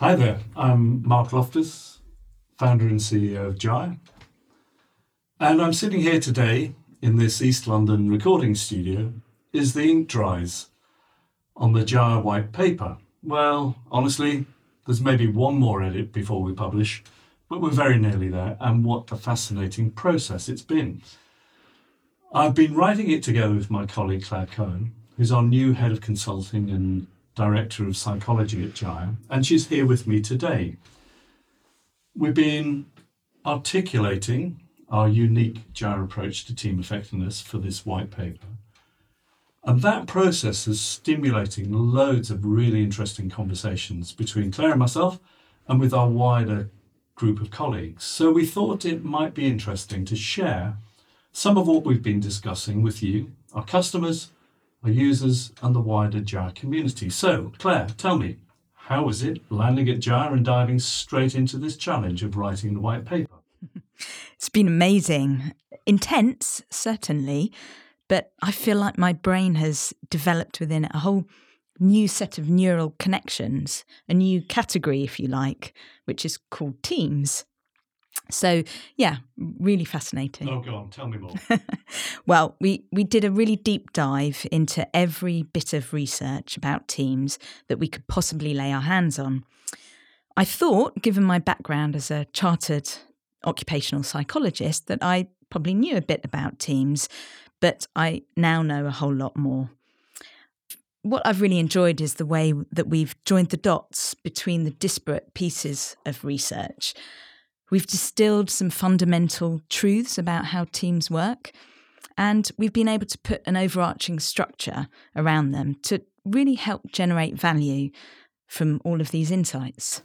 Hi there, I'm Mark Loftus, founder and CEO of Gyre. And I'm sitting here today in this East London recording studio is the ink dries on the Gyre white paper. Well, honestly, there's maybe one more edit before we publish, but we're very nearly there, and what a fascinating process it's been. I've been writing it together with my colleague Claire Cohen, who's our new head of consulting and director of psychology at Gyre, and she's here with me today. We've been articulating our unique Gyre approach to team effectiveness for this white paper. And that process is stimulating loads of really interesting conversations between Claire and myself and with our wider group of colleagues. So we thought it might be interesting to share some of what we've been discussing with you, our customers, our users, and the wider Gyre community. So, Claire, tell me, how was it landing at Gyre and diving straight into this challenge of writing the white paper? It's been amazing. Intense, certainly, but I feel like my brain has developed within it a whole new set of neural connections, a new category, if you like, which is called teams. So yeah, really fascinating. Oh, go on, tell me more. well, we we did a really deep dive into every bit of research about teams that we could possibly lay our hands on. I thought, given my background as a chartered occupational psychologist, that I probably knew a bit about teams, but I now know a whole lot more. What I've really enjoyed is the way that we've joined the dots between the disparate pieces of research We've distilled some fundamental truths about how teams work, and we've been able to put an overarching structure around them to really help generate value from all of these insights.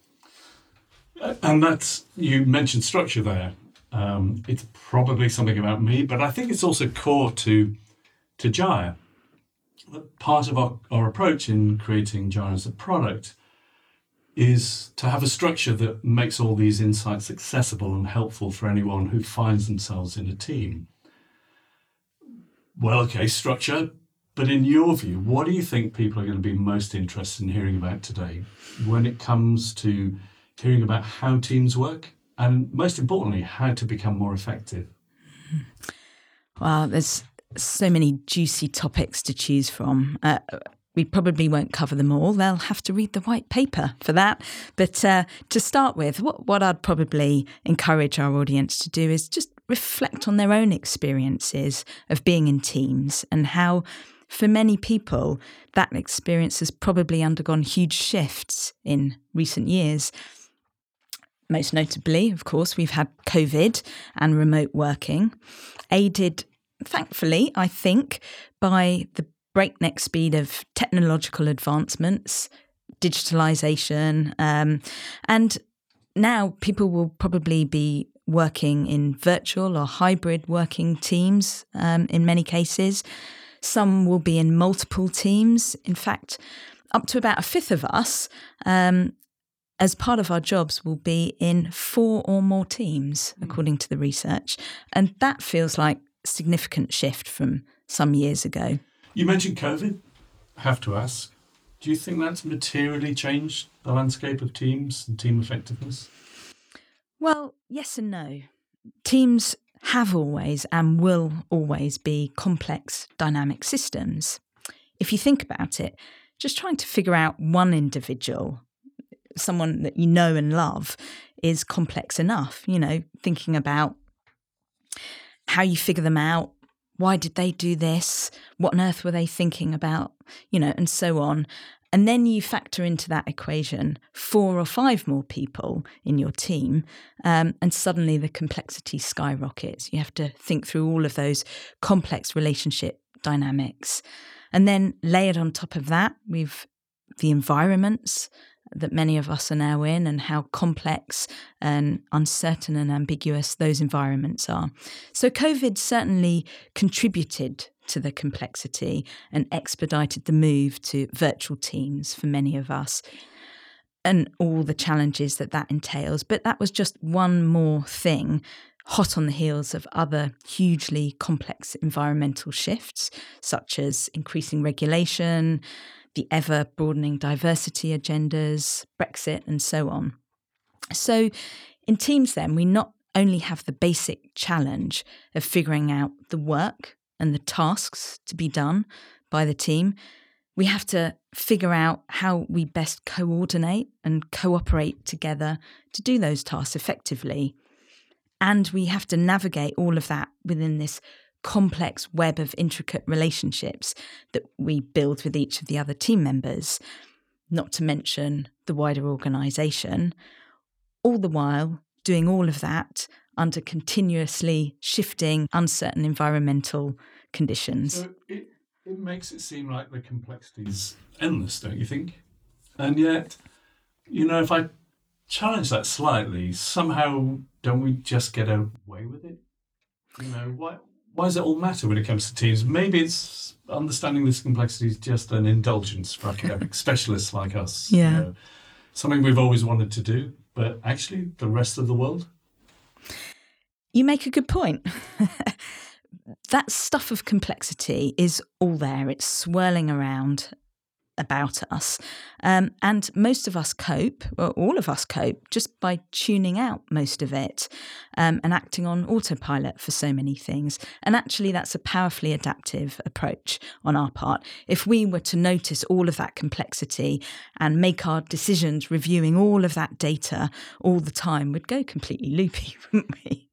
And that's, you mentioned structure there. Um, it's probably something about me, but I think it's also core to, to Gyre. Part of our, our approach in creating Gyre as a product is to have a structure that makes all these insights accessible and helpful for anyone who finds themselves in a team. Well, okay, structure, but in your view, what do you think people are going to be most interested in hearing about today when it comes to hearing about how teams work and most importantly, how to become more effective? Well, there's so many juicy topics to choose from. Uh, we probably won't cover them all. They'll have to read the white paper for that. But uh, to start with, what, what I'd probably encourage our audience to do is just reflect on their own experiences of being in teams and how, for many people, that experience has probably undergone huge shifts in recent years. Most notably, of course, we've had COVID and remote working, aided, thankfully, I think, by the breakneck speed of technological advancements, digitalization, um, and now people will probably be working in virtual or hybrid working teams um, in many cases. Some will be in multiple teams. In fact, up to about a fifth of us, um, as part of our jobs, will be in four or more teams, hmm. according to the research. And that feels like a significant shift from some years ago. You mentioned COVID. I have to ask, do you think that's materially changed the landscape of teams and team effectiveness? Well, yes and no. Teams have always and will always be complex dynamic systems. If you think about it, just trying to figure out one individual, someone that you know and love, is complex enough. You know, thinking about how you figure them out, why did they do this? What on earth were they thinking about? You know, and so on. And then you factor into that equation four or five more people in your team, um, and suddenly the complexity skyrockets. You have to think through all of those complex relationship dynamics. And then layered on top of that, we've the environments that many of us are now in and how complex and uncertain and ambiguous those environments are. So, COVID certainly contributed to the complexity and expedited the move to virtual teams for many of us and all the challenges that that entails. But that was just one more thing hot on the heels of other hugely complex environmental shifts, such as increasing regulation, the ever broadening diversity agendas, Brexit, and so on. So, in teams, then, we not only have the basic challenge of figuring out the work and the tasks to be done by the team, we have to figure out how we best coordinate and cooperate together to do those tasks effectively. And we have to navigate all of that within this complex web of intricate relationships that we build with each of the other team members, not to mention the wider organisation, all the while doing all of that under continuously shifting, uncertain environmental conditions. So it, it makes it seem like the complexity is endless, don't you think? And yet, you know, if I challenge that slightly, somehow don't we just get away with it? You know, why, why does it all matter when it comes to teams? Maybe it's understanding this complexity is just an indulgence for academic specialists like us. Yeah. You know, something we've always wanted to do, but actually, the rest of the world? You make a good point. that stuff of complexity is all there, it's swirling around about us. Um, and most of us cope, or all of us cope, just by tuning out most of it um, and acting on autopilot for so many things. And actually, that's a powerfully adaptive approach on our part. If we were to notice all of that complexity and make our decisions reviewing all of that data all the time, we'd go completely loopy, wouldn't we?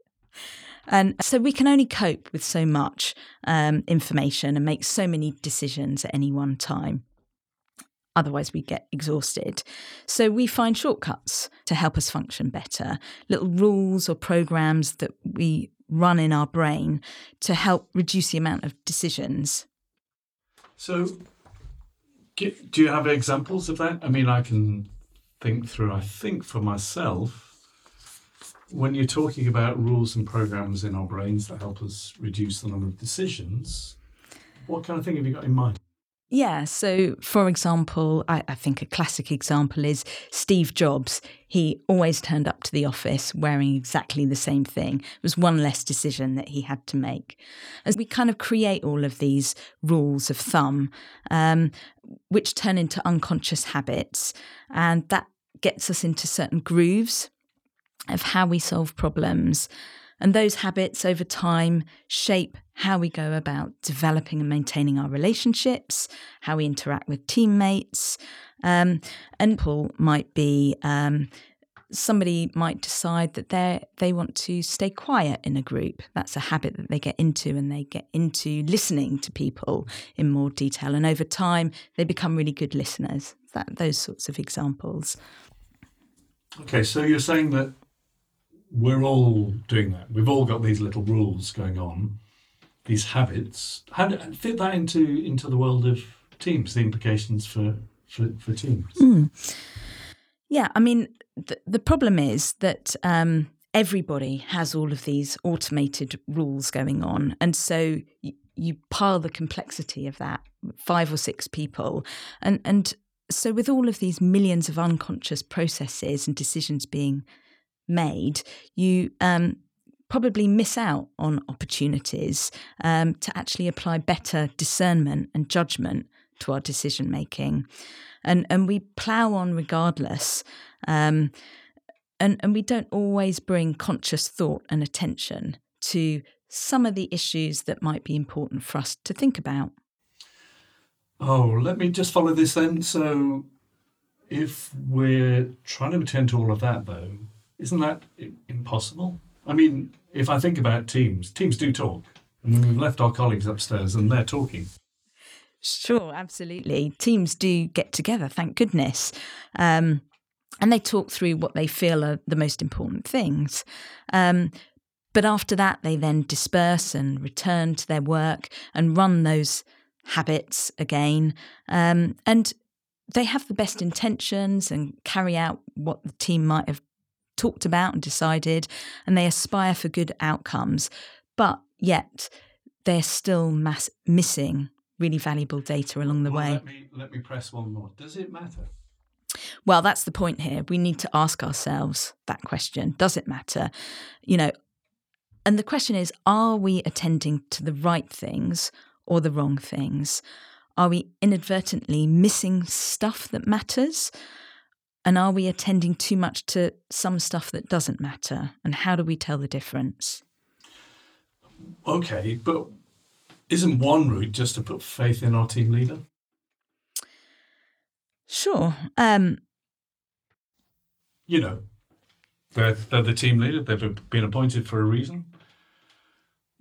And so we can only cope with so much um, information and make so many decisions at any one time. Otherwise, we get exhausted. So, we find shortcuts to help us function better, little rules or programs that we run in our brain to help reduce the amount of decisions. So, do you have examples of that? I mean, I can think through, I think for myself, when you're talking about rules and programs in our brains that help us reduce the number of decisions, what kind of thing have you got in mind? Yeah. So, for example, I, I, think a classic example is Steve Jobs. He always turned up to the office wearing exactly the same thing. It was one less decision that he had to make. As we kind of create all of these rules of thumb, um, which turn into unconscious habits, and that gets us into certain grooves of how we solve problems. And those habits over time shape how we go about developing and maintaining our relationships, how we interact with teammates. Um, and Paul might be um, somebody might decide that they they want to stay quiet in a group. That's a habit that they get into, and they get into listening to people in more detail. And over time, they become really good listeners. That those sorts of examples. Okay, so you're saying that we're all doing that. We've all got these little rules going on, these habits. How do fit that into into the world of teams? The implications for for, for teams. Mm. Yeah, I mean, the, the problem is that um, everybody has all of these automated rules going on, and so you, you pile the complexity of that five or six people, and and so with all of these millions of unconscious processes and decisions being made, you um, probably miss out on opportunities um, to actually apply better discernment and judgment to our decision making. And, and we plough on regardless. Um, and, and we don't always bring conscious thought and attention to some of the issues that might be important for us to think about. Oh, let me just follow this then. So, if we're trying to attend to all of that, though, isn't that impossible? I mean, if I think about teams, teams do talk. And we've left our colleagues upstairs and they're talking. Sure, absolutely. Teams do get together, thank goodness. Um, and they talk through what they feel are the most important things. Um, but after that, they then disperse and return to their work and run those habits again. Um, and they have the best intentions and carry out what the team might have talked about and decided, and they aspire for good outcomes, but yet they're still mass- missing really valuable data along the well, way. Let me, let me press one more. Does it matter? Well, that's the point here. We need to ask ourselves that question Does it matter? You know, and the question is are we attending to the right things or the wrong things? Are we inadvertently missing stuff that matters? And are we attending too much to some stuff that doesn't matter? And how do we tell the difference? Okay, but isn't one route just to put faith in our team leader? Sure. Um, you know, they're, they're the team leader, they've been appointed for a reason.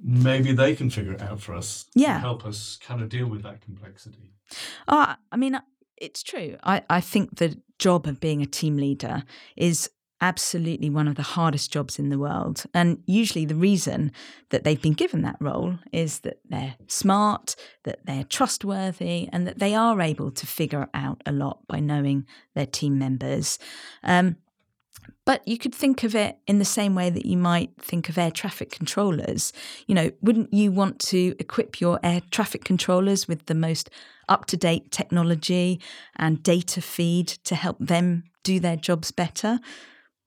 Maybe they can figure it out for us. Yeah. Help us kind of deal with that complexity. Uh, I mean, it's true. I, I think the job of being a team leader is absolutely one of the hardest jobs in the world. And usually, the reason that they've been given that role is that they're smart, that they're trustworthy, and that they are able to figure out a lot by knowing their team members. Um, but you could think of it in the same way that you might think of air traffic controllers. You know, wouldn't you want to equip your air traffic controllers with the most up to date technology and data feed to help them do their jobs better?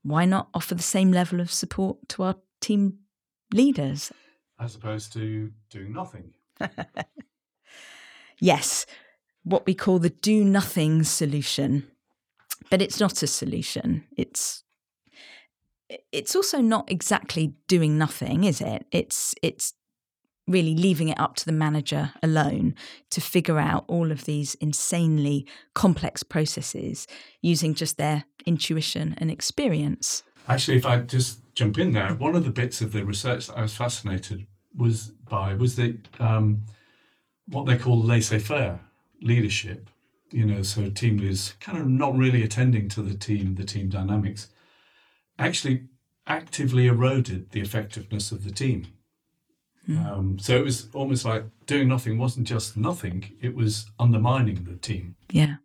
Why not offer the same level of support to our team leaders? As opposed to doing nothing. yes, what we call the do nothing solution. But it's not a solution. It's it's also not exactly doing nothing, is it? It's it's really leaving it up to the manager alone to figure out all of these insanely complex processes using just their intuition and experience. Actually, if I just jump in there, one of the bits of the research that I was fascinated was by was the um, what they call laissez-faire leadership. You know, so team leaders kind of not really attending to the team, the team dynamics, actually actively eroded the effectiveness of the team. Mm. Um, so it was almost like doing nothing wasn't just nothing; it was undermining the team. Yeah,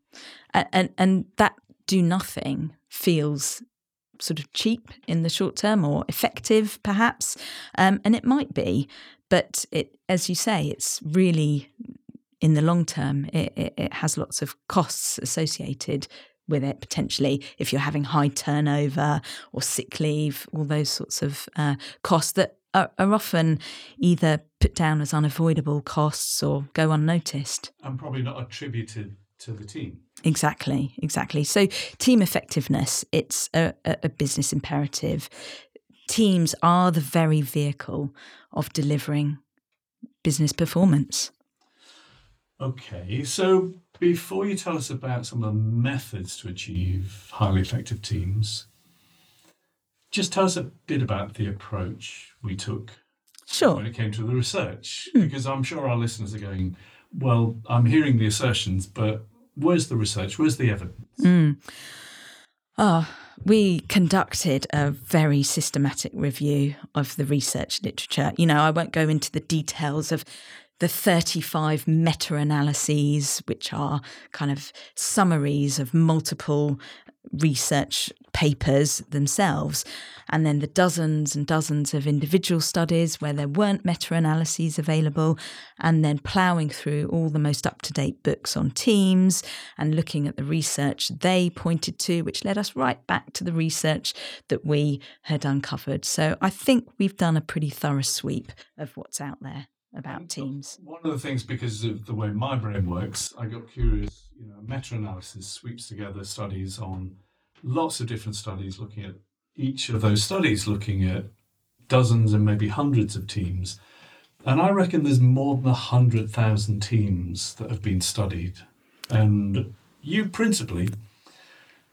and and, and that do nothing feels sort of cheap in the short term or effective, perhaps, um, and it might be, but it, as you say, it's really in the long term. It, it, it has lots of costs associated with it potentially if you're having high turnover or sick leave, all those sorts of uh, costs that are, are, often either put down as unavoidable costs or go unnoticed. And probably not attributed to the team. Exactly, exactly. So, team effectiveness, it's a, a business imperative. Teams are the very vehicle of delivering business performance. Okay, so before you tell us about some of the methods to achieve highly effective teams, just tell us a bit about the approach we took sure. when it came to the research, mm. because I'm sure our listeners are going, well, I'm hearing the assertions, but where's the research? Where's the evidence? Mm. Oh, we conducted a very systematic review of the research literature. You know, I won't go into the details of the 35 meta analyses, which are kind of summaries of multiple research papers themselves, and then the dozens and dozens of individual studies where there weren't meta analyses available, and then ploughing through all the most up to date books on teams and looking at the research they pointed to, which led us right back to the research that we had uncovered. So I think we've done a pretty thorough sweep of what's out there about uh, teams. One of the things, because of the way my brain works, I got curious. You know, meta-analysis sweeps together studies on lots of different studies, looking at each of those studies, looking at dozens and maybe hundreds of teams. And I reckon there's more than 100,000 teams that have been studied. And you principally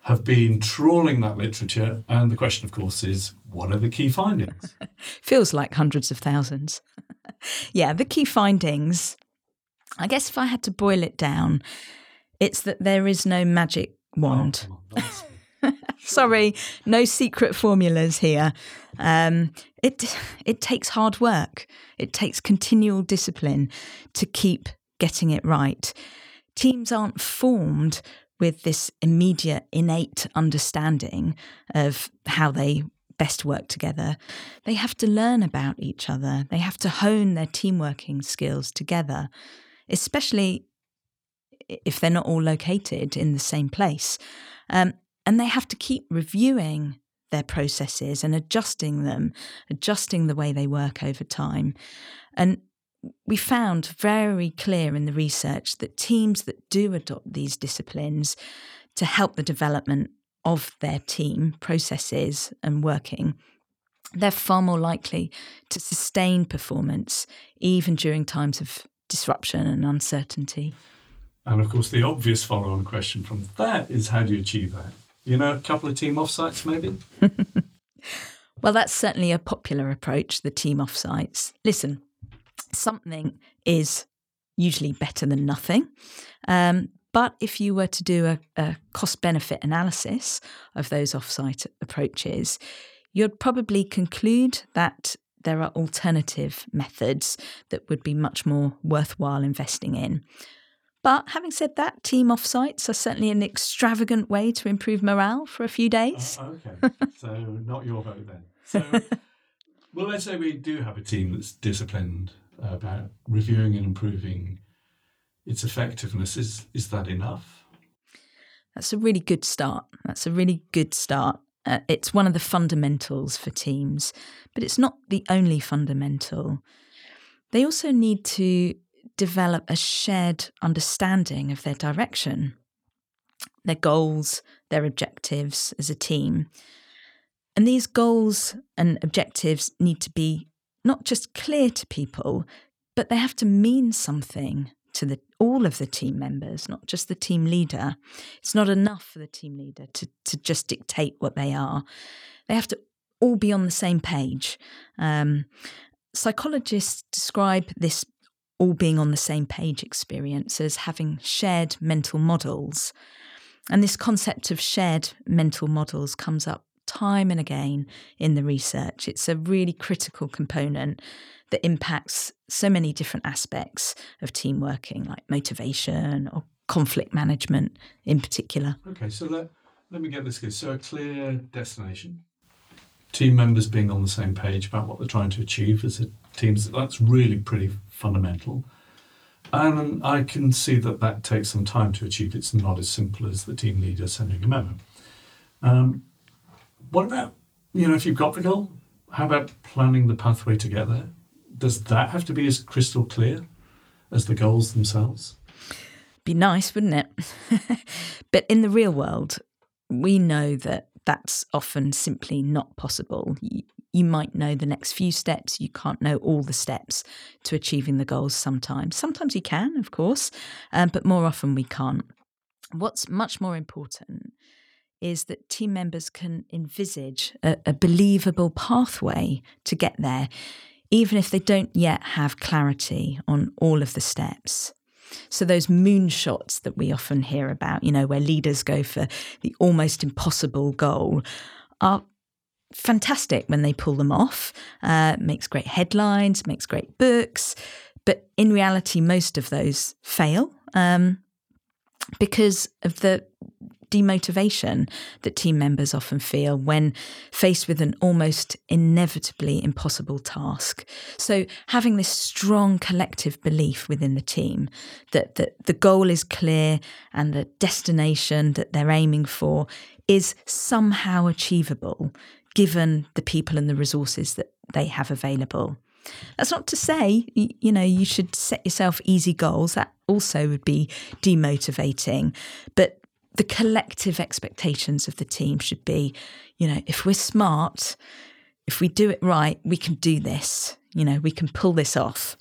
have been trawling that literature. And the question, of course, is what are the key findings? Feels like hundreds of thousands. yeah, the key findings, I guess if I had to boil it down, it's that there is no magic wand. Oh, Sorry, no secret formulas here. Um, it it takes hard work. It takes continual discipline to keep getting it right. Teams aren't formed with this immediate innate understanding of how they best work together, they have to learn about each other. They have to hone their team working skills together, especially if they're not all located in the same place. Um, and they have to keep reviewing their processes and adjusting them, adjusting the way they work over time. And we found very clear in the research that teams that do adopt these disciplines to help the development of their team processes and working, they're far more likely to sustain performance even during times of disruption and uncertainty. And of course, the obvious follow on question from that is how do you achieve that? You know, a couple of team offsites, maybe? well, that's certainly a popular approach, the team offsites. Listen, something is usually better than nothing. Um, but if you were to do a, a cost benefit analysis of those offsite approaches, you'd probably conclude that there are alternative methods that would be much more worthwhile investing in. But having said that, team offsites are certainly an extravagant way to improve morale for a few days. Uh, okay, so not your vote then. So, well, let's say we do have a team that's disciplined about reviewing and improving its effectiveness. Is is that enough? That's a really good start. That's a really good start. Uh, it's one of the fundamentals for teams, but it's not the only fundamental. They also need to develop a shared understanding of their direction, their goals, their objectives as a team. And these goals and objectives need to be not just clear to people, but they have to mean something to the, all of the team members, not just the team leader. It's not enough for the team leader to, to just dictate what they are. They have to all be on the same page. Um, psychologists describe this all being on the same page experience as having shared mental models. And this concept of shared mental models comes up time and again in the research. It's a really critical component that impacts so many different aspects of team working, like motivation or conflict management in particular. Okay, so let, let me get this clear. So, a clear destination, team members being on the same page about what they're trying to achieve as a team, that's really pretty fundamental. And I can see that that takes some time to achieve. It's not as simple as the team leader sending a memo. Um, what about, you know, if you've got the goal, how about planning the pathway to get there? Does that have to be as crystal clear as the goals themselves? Be nice, wouldn't it? but in the real world, we know that that's often simply not possible. You, you, might know the next few steps, you can't know all the steps to achieving the goals sometimes. Sometimes you can, of course, um, but more often we can't. What's much more important is that team members can envisage a, a believable pathway to get there even if they don't yet have clarity on all of the steps. So, those moonshots that we often hear about, you know, where leaders go for the almost impossible goal, are fantastic when they pull them off. Uh, makes great headlines, makes great books. But in reality, most of those fail um, because of the demotivation that team members often feel when faced with an almost inevitably impossible task. So, having this strong collective belief within the team that, that the goal is clear and the destination that they're aiming for is somehow achievable given the people and the resources that they have available. That's not to say, you know, you should set yourself easy goals. That also would be demotivating. But the collective expectations of the team should be, you know, if we're smart, if we do it right, we can do this. You know, we can pull this off.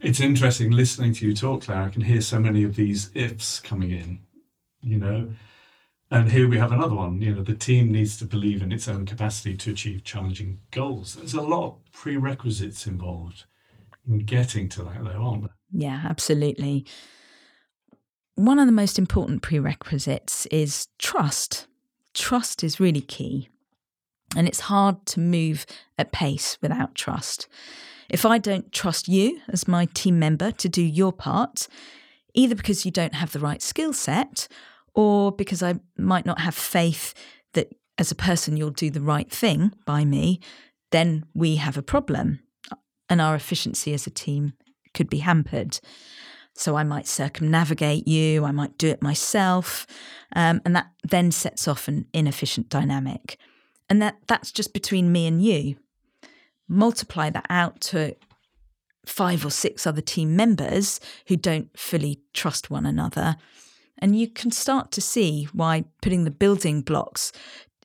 It's interesting listening to you talk, Claire. I can hear so many of these ifs coming in, you know. And here we have another one. You know, the team needs to believe in its own capacity to achieve challenging goals. There's a lot of prerequisites involved in getting to that, though, aren't there? Yeah, absolutely one of the most important prerequisites is trust. Trust is really key. And it's hard to move at pace without trust. If I don't trust you as my team member to do your part, either because you don't have the right skill set or because I might not have faith that as a person you'll do the right thing by me, then we have a problem and our efficiency as a team could be hampered. So I might circumnavigate you, I might do it myself, um, and that then sets off an inefficient dynamic. And that that's just between me and you. Multiply that out to five or six other team members who don't fully trust one another. And you can start to see why putting the building blocks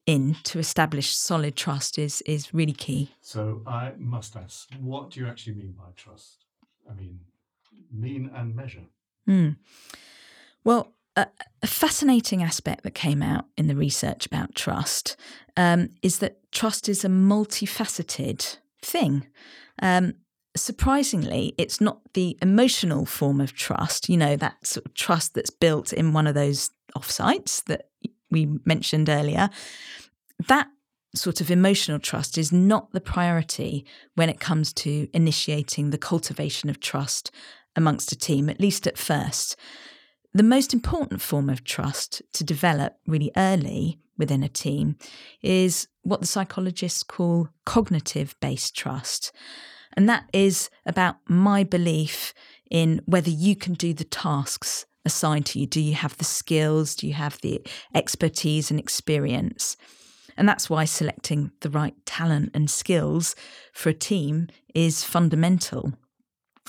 in to establish solid trust is is really key. So I must ask, what do you actually mean by trust? I mean, mean and measure. Mm. Well, a, fascinating aspect that came out in the research about trust um, is that trust is a multifaceted thing. Um, surprisingly, it's not the emotional form of trust, you know, that sort of trust that's built in one of those offsites that we mentioned earlier. That sort of emotional trust is not the priority when it comes to initiating the cultivation of trust amongst a team, at least at first. The most important form of trust to develop really early within a team is what the psychologists call cognitive based trust. And that is about my belief in whether you can do the tasks assigned to you. Do you have the skills? Do you have the expertise and experience? And that's why selecting the right talent and skills for a team is fundamental.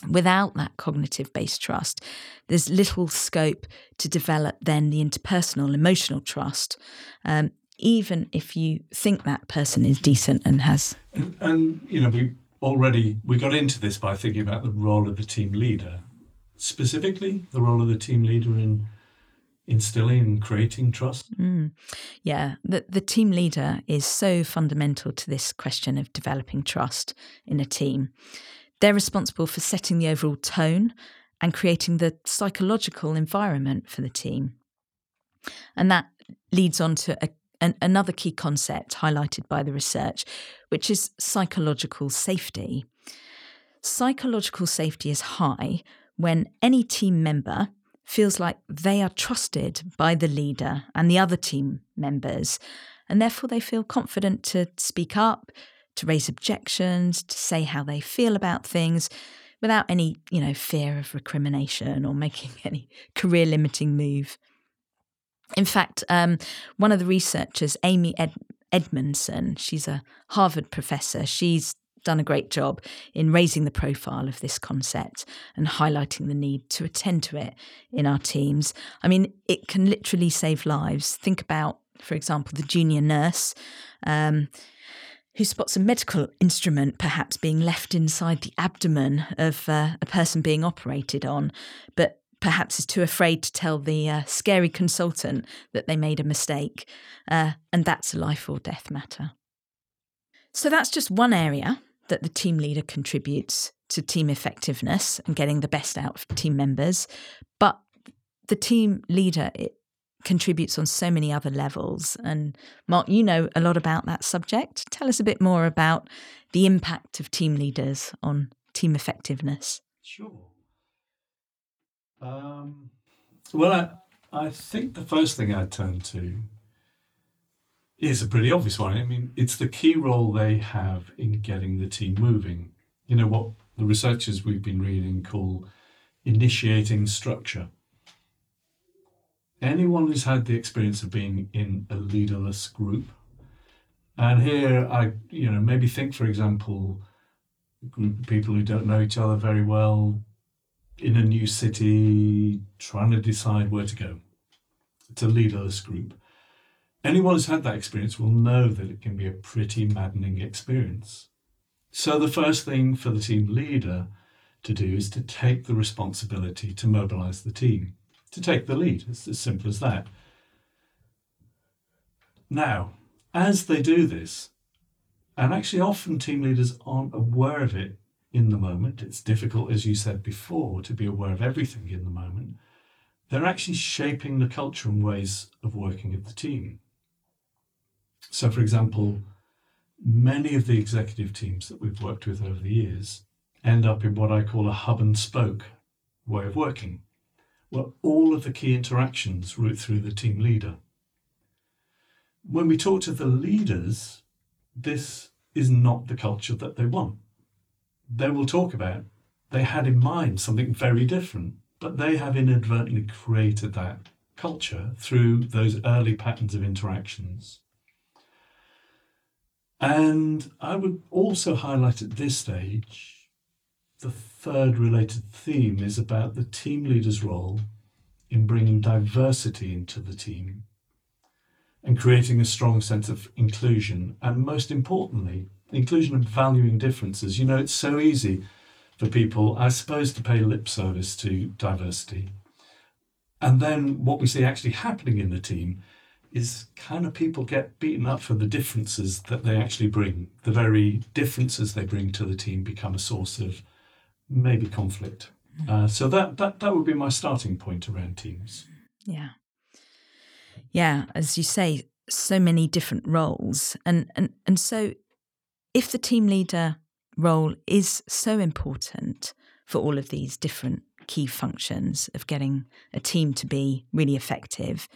Without that cognitive based trust, there's little scope to develop then the interpersonal emotional trust, um, even if you think that person is decent and has. And, and, you know, we already we got into this by thinking about the role of the team leader, specifically the role of the team leader in instilling and creating trust. Mm. Yeah, the the team leader is so fundamental to this question of developing trust in a team. They're responsible for setting the overall tone and creating the psychological environment for the team. And that leads on to a, an, another key concept highlighted by the research, which is psychological safety. Psychological safety is high when any team member feels like they are trusted by the leader and the other team members, and therefore they feel confident to speak up, to raise objections, to say how they feel about things without any, you know, fear of recrimination or making any career limiting move. In fact, um, one of the researchers, Amy Ed- Edmondson, she's a Harvard professor, she's done a great job in raising the profile of this concept and highlighting the need to attend to it in our teams. I mean, it can literally save lives. Think about, for example, the junior nurse. Um, who spots a medical instrument perhaps being left inside the abdomen of uh, a person being operated on, but perhaps is too afraid to tell the uh, scary consultant that they made a mistake, uh, and that's a life or death matter. So that's just one area that the team leader contributes to team effectiveness and getting the best out of team members. But the team leader contributes on so many other levels. And Mark, you know a lot about that subject. Tell us a bit more about the impact of team leaders on team effectiveness. Sure. Um, well, I, I think the first thing I'd turn to is a pretty obvious one. I mean, it's the key role they have in getting the team moving. You know, what the researchers we've been reading call initiating structure. Anyone who's had the experience of being in a leaderless group, and here I, you know, maybe think, for example, a group of people who don't know each other very well, in a new city trying to decide where to go. It's a leaderless group. Anyone who's had that experience will know that it can be a pretty maddening experience. So, the first thing for the team leader to do is to take the responsibility to mobilize the team, to take the lead. It's as simple as that. Now, as they do this, and actually often team leaders aren't aware of it in the moment. It's difficult, as you said before, to be aware of everything in the moment. They're actually shaping the culture and ways of working of the team. So, for example, many of the executive teams that we've worked with over the years end up in what I call a hub and spoke way of working, where all of the key interactions route through the team leader. When we talk to the leaders, this is not the culture that they want they will talk about they had in mind something very different, but they have inadvertently created that culture through those early patterns of interactions. And I would also highlight at this stage the third related theme is about the team leader's role in bringing diversity into the team and creating a strong sense of inclusion. And most importantly, inclusion and valuing differences. You know, it's so easy for people, I suppose, to pay lip service to diversity. And then what we see actually happening in the team is kind of people get beaten up for the differences that they actually bring. The very differences they bring to the team become a source of maybe conflict. Hmm. Uh, so that, that that would be my starting point around teams. Yeah, yeah. As you say, so many different roles, and and and so if the team leader role is so important for all of these different key functions of getting a team to be really effective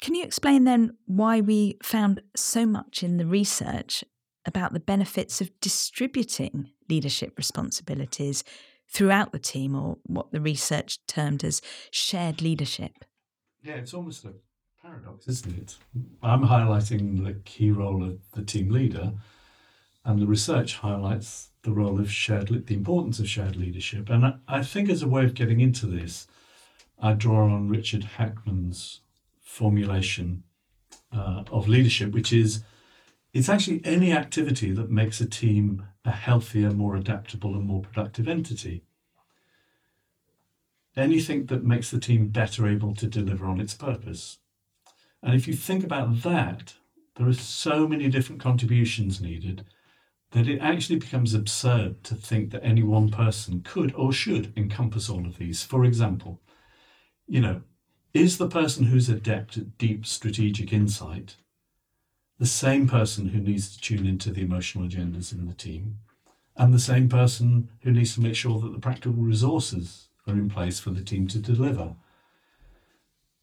can you explain then why we found so much in the research about the benefits of distributing leadership responsibilities throughout the team, or what the research termed as shared leadership? Yeah, it's almost a paradox, isn't it? I'm highlighting the key role of the team leader, and the research highlights the role of shared, the importance of shared leadership. And I, I think, as a way of getting into this, I draw on Richard Hackman's formulation uh, of leadership, which is it's actually any activity that makes a team a healthier, more adaptable, and more productive entity. Anything that makes the team better able to deliver on its purpose. And if you think about that, there are so many different contributions needed that it actually becomes absurd to think that any one person could or should encompass all of these. For example, you know, is the person who's adept at deep strategic insight the same person who needs to tune into the emotional agendas in the team and the same person who needs to make sure that the practical resources are in place for the team to deliver?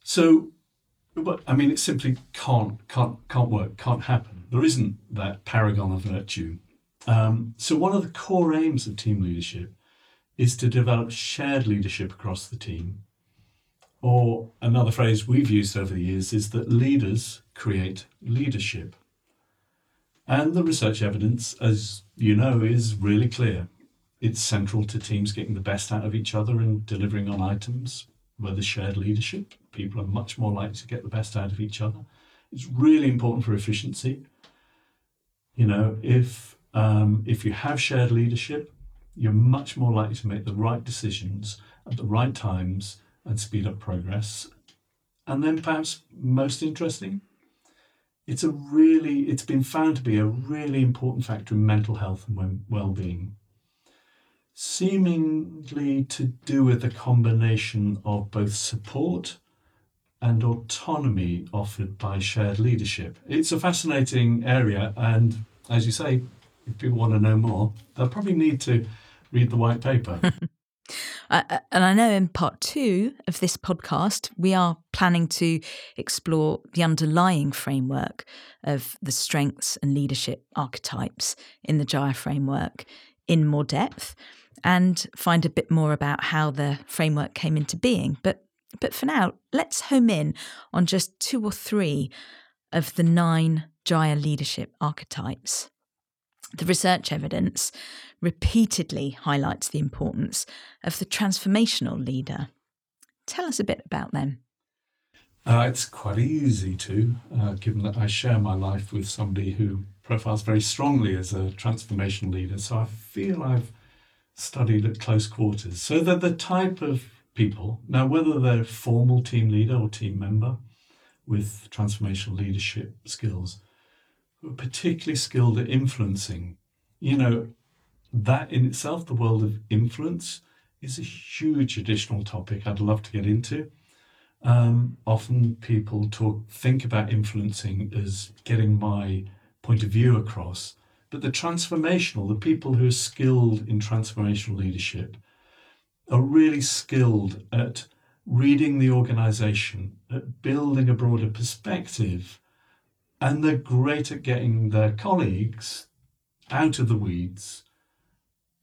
So, but I mean, it simply can't can't can't work, can't happen. There isn't that paragon of virtue. Um, so, one of the core aims of team leadership is to develop shared leadership across the team or another phrase we've used over the years is that leaders create leadership. And the research evidence, as you know, is really clear. It's central to teams getting the best out of each other and delivering on items where there's shared leadership. People are much more likely to get the best out of each other. It's really important for efficiency. You know, if um, if you have shared leadership, you're much more likely to make the right decisions at the right times and speed up progress. And then perhaps most interesting, it's a really it's been found to be a really important factor in mental health and well-being seemingly to do with a combination of both support and autonomy offered by shared leadership. It's a fascinating area, and as you say, if people want to know more, they'll probably need to read the white paper. Uh, and I know in part two of this podcast, we are planning to explore the underlying framework of the strengths and leadership archetypes in the Jaya framework in more depth and find a bit more about how the framework came into being. But but for now, let's home in on just two or three of the nine Jaya leadership archetypes. The research evidence repeatedly highlights the importance of the transformational leader. Tell us a bit about them. Uh, it's quite easy to, uh, given that I share my life with somebody who profiles very strongly as a transformational leader. So I feel I've studied at close quarters. So they're the type of people, now, whether they're formal team leader or team member with transformational leadership skills, particularly skilled at influencing. You know, that in itself, the world of influence, is a huge additional topic I'd love to get into. Um, often people talk, think about influencing as getting my point of view across, but the transformational, the people who are skilled in transformational leadership, are really skilled at reading the organization, at building a broader perspective, and they're great at getting their colleagues out of the weeds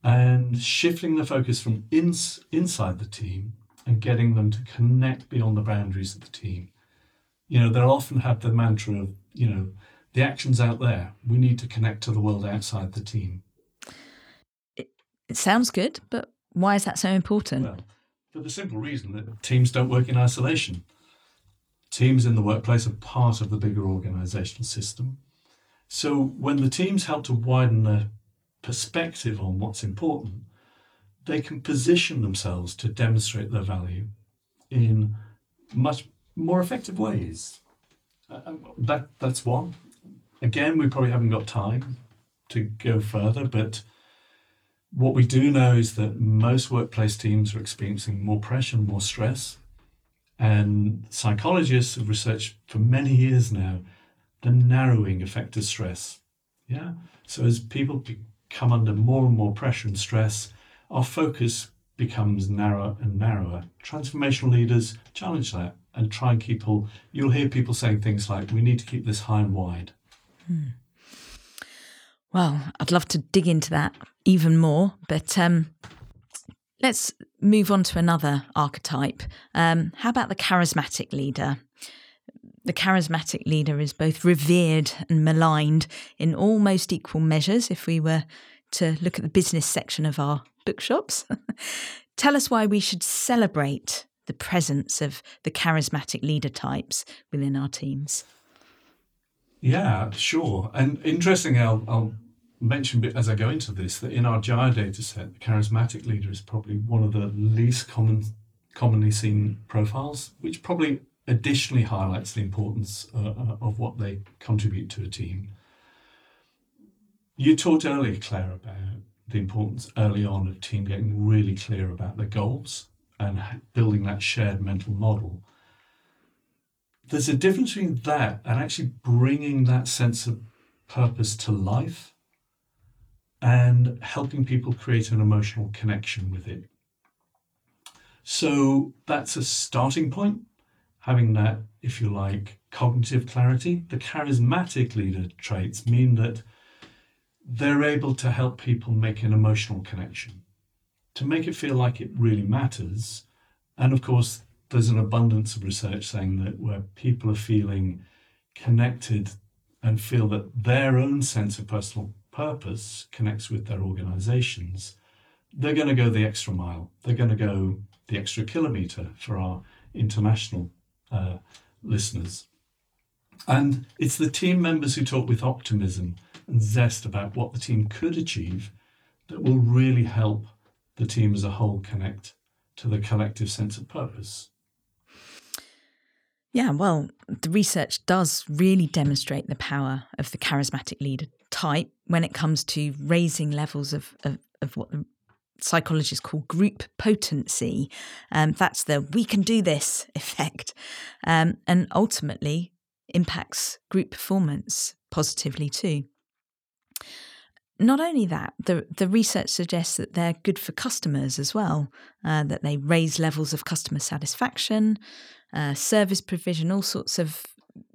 and shifting the focus from ins- inside the team and getting them to connect beyond the boundaries of the team. You know, they'll often have the mantra of, you know, the action's out there. We need to connect to the world outside the team. It sounds good, but why is that so important? Well, for the simple reason that teams don't work in isolation. Teams in the workplace are part of the bigger organizational system. So when the teams help to widen their perspective on what's important, they can position themselves to demonstrate their value in much more effective ways. Uh, um, that that's one. Again, we probably haven't got time to go further, but what we do know is that most workplace teams are experiencing more pressure, and more stress, and psychologists have researched for many years now the narrowing effect of stress. Yeah. So as people come under more and more pressure and stress, our focus becomes narrower and narrower. Transformational leaders challenge that and try and keep people. You'll hear people saying things like, "We need to keep this high and wide." Hmm. Well, I'd love to dig into that even more, but um, let's move on to another archetype. Um, how about the charismatic leader? The charismatic leader is both revered and maligned in almost equal measures if we were to look at the business section of our bookshops. Tell us why we should celebrate the presence of the charismatic leader types within our teams. Yeah, sure. And interesting, I'll, I'll mention as I go into this that in our Jaya data set, the charismatic leader is probably one of the least common, commonly seen profiles, which probably additionally highlights the importance uh, uh of what they contribute to a team. You talked earlier, Claire, about the importance early on of team getting really clear about their goals and building that shared mental model. There's a difference between that and actually bringing that sense of purpose to life and helping people create an emotional connection with it. So that's a starting point, having that, if you like, cognitive clarity. The charismatic leader traits mean that they're able to help people make an emotional connection, to make it feel like it really matters. And of course, there's an abundance of research saying that where people are feeling connected and feel that their own sense of personal purpose connects with their organizations, they're going to go the extra mile. They're going to go the extra kilometer for our international uh, listeners. And it's the team members who talk with optimism and zest about what the team could achieve that will really help the team as a whole connect to the collective sense of purpose. Yeah, well, the research does really demonstrate the power of the charismatic leader type when it comes to raising levels of, of, of what the psychologists call group potency. Um, that's the we can do this effect, um, and ultimately impacts group performance positively too. Not only that, the, the research suggests that they're good for customers as well, uh, that they raise levels of customer satisfaction, uh, service provision, all sorts of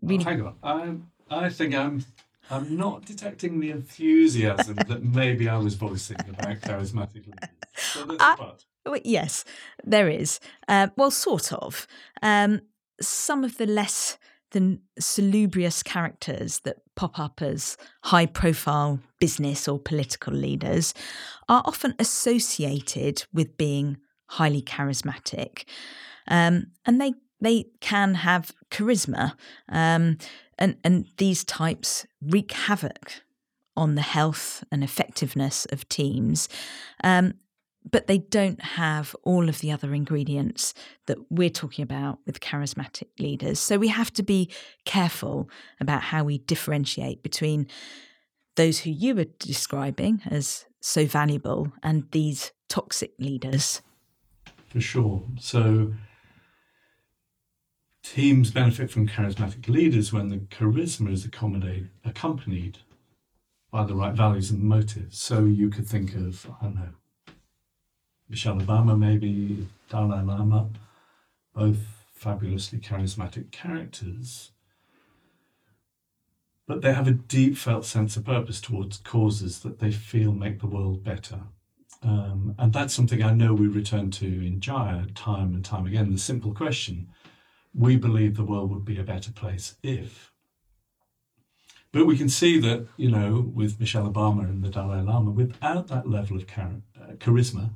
really. Oh, hang on, I, I think I'm I'm not detecting the enthusiasm that maybe I was voicing about charismatic leaders. So uh. Yes, there is. Uh, well, sort of. Um, some of the less than salubrious characters that pop up as high profile business or political leaders are often associated with being highly charismatic. Um, and they they can have charisma. Um, and, and these types wreak havoc on the health and effectiveness of teams. Um, but they don't have all of the other ingredients that we're talking about with charismatic leaders. So we have to be careful about how we differentiate between those who you were describing as so valuable and these toxic leaders. For sure. So teams benefit from charismatic leaders when the charisma is accompanied by the right values and motives. So you could think of, I don't know, Michelle Obama, maybe Dalai Lama, both fabulously charismatic characters. But they have a deep felt sense of purpose towards causes that they feel make the world better. Um, and that's something I know we return to in Jaya time and time again. The simple question we believe the world would be a better place if. But we can see that, you know, with Michelle Obama and the Dalai Lama, without that level of char- uh, charisma,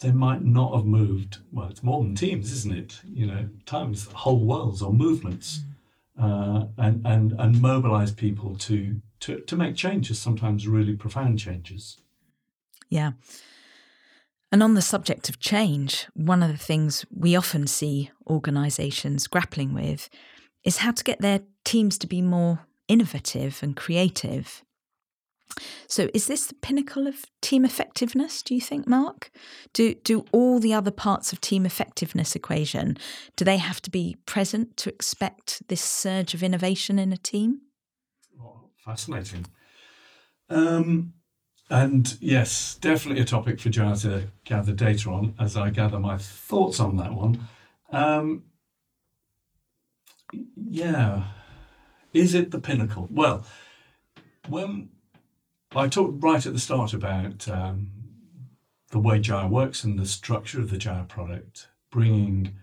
they might not have moved. Well, it's more than teams, isn't it? You know, times whole worlds or movements, uh, and and and mobilize people to to to make changes. Sometimes really profound changes. Yeah. And on the subject of change, one of the things we often see organisations grappling with is how to get their teams to be more innovative and creative. So, is this the pinnacle of team effectiveness? Do you think, Mark? Do do all the other parts of team effectiveness equation do they have to be present to expect this surge of innovation in a team? Oh, fascinating. Um, and yes, definitely a topic for Jar to gather data on as I gather my thoughts on that one. Um, yeah, is it the pinnacle? Well, when I talked right at the start about um, the way Jira works and the structure of the Jira product, bringing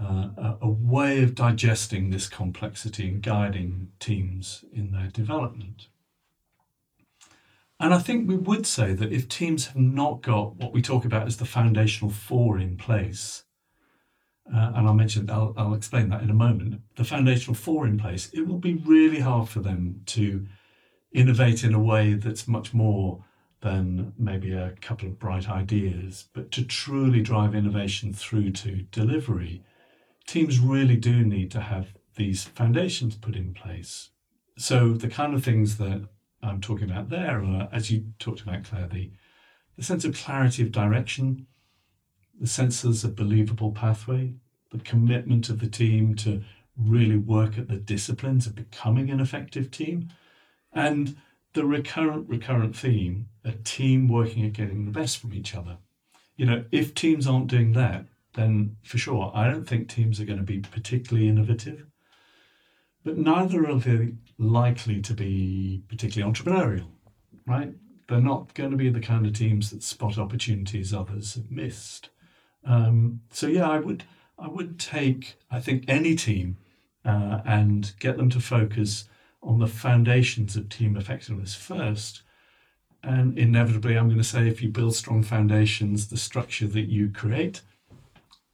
uh, a, a, way of digesting this complexity and guiding teams in their development. And I think we would say that if teams have not got what we talk about as the foundational four in place, uh, and I'll mention, I'll, I'll explain that in a moment, the foundational four in place, it will be really hard for them to innovate in a way that's much more than maybe a couple of bright ideas, but to truly drive innovation through to delivery, teams really do need to have these foundations put in place. So the kind of things that I'm talking about there are, uh, as you talked about, Claire, the, the sense of clarity of direction, the sense there's a believable pathway, the commitment of the team to really work at the disciplines of becoming an effective team, and the recurrent, recurrent theme, a team working at getting the best from each other. You know, if teams aren't doing that, then for sure, I don't think teams are going to be particularly innovative. But neither are they likely to be particularly entrepreneurial, right? They're not going to be the kind of teams that spot opportunities others have missed. Um, so yeah, I would I would take I think any team uh, and get them to focus on the foundations of team effectiveness first. And inevitably, I'm going to say if you build strong foundations, the structure that you create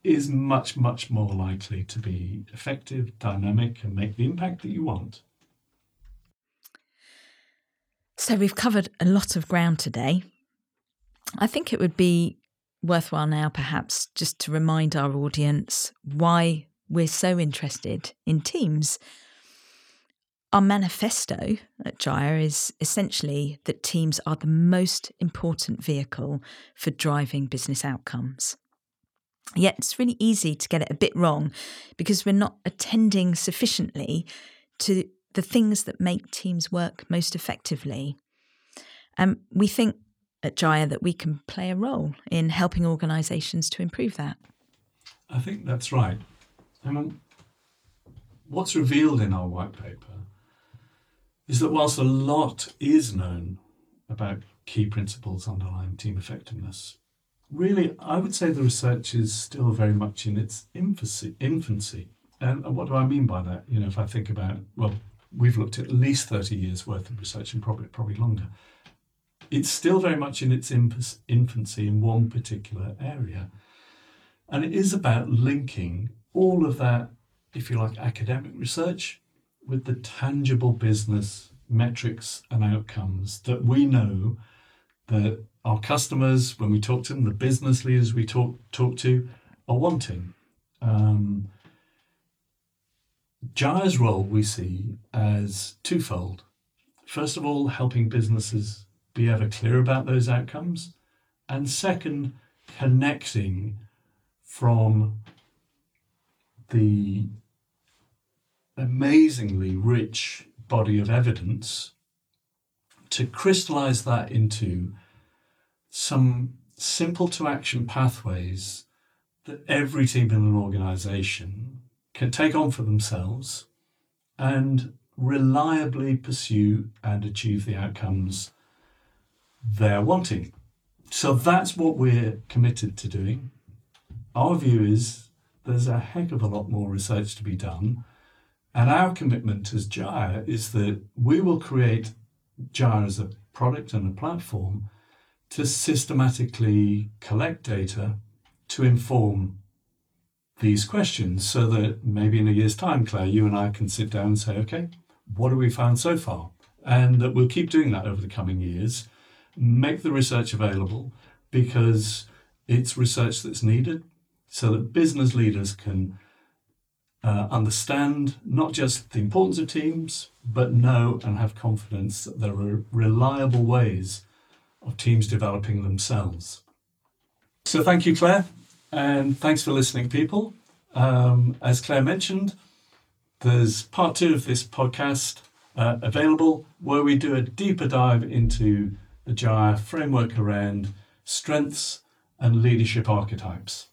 is much, much more likely to be effective, dynamic, and make the impact that you want. So, we've covered a lot of ground today. I think it would be worthwhile now, perhaps, just to remind our audience why we're so interested in teams our manifesto at Jira is essentially that teams are the most important vehicle for driving business outcomes. Yet it's really easy to get it a bit wrong because we're not attending sufficiently to the things that make teams work most effectively. And we think at Jaya that we can play a role in helping organisations to improve that. I think that's right. I mean, what's revealed in our white paper is that whilst a lot is known about key principles underlying team effectiveness, really, I would say the research is still very much in its infancy. infancy. And what do I mean by that? You know, if I think about, well, we've looked at least 30 years worth of research and probably, probably longer. It's still very much in its infancy in one particular area. And it is about linking all of that, if you like, academic research with the tangible business metrics and outcomes that we know that our customers, when we talk to them, the business leaders we talk talk to, are wanting. Um, role we see as twofold. First of all, helping businesses be ever clear about those outcomes, and second, connecting from the amazingly rich body of evidence to crystallize that into some simple to action pathways that every team in an organization can take on for themselves and reliably pursue and achieve the outcomes they're wanting. So that's what we're committed to doing. Our view is there's a heck of a lot more research to be done and our commitment as Jira is that we will create Jira as a product and a platform to systematically collect data to inform these questions so that maybe in a year's time, Claire, you and I can sit down and say, okay, what have we found so far? And that we'll keep doing that over the coming years, make the research available because it's research that's needed so that business leaders can uh, understand not just the importance of teams, but know and have confidence that there are reliable ways of teams developing themselves. So, thank you, Claire, and thanks for listening, people. Um, as Claire mentioned, there's part two of this podcast uh, available where we do a deeper dive into the GIRE framework around strengths and leadership archetypes.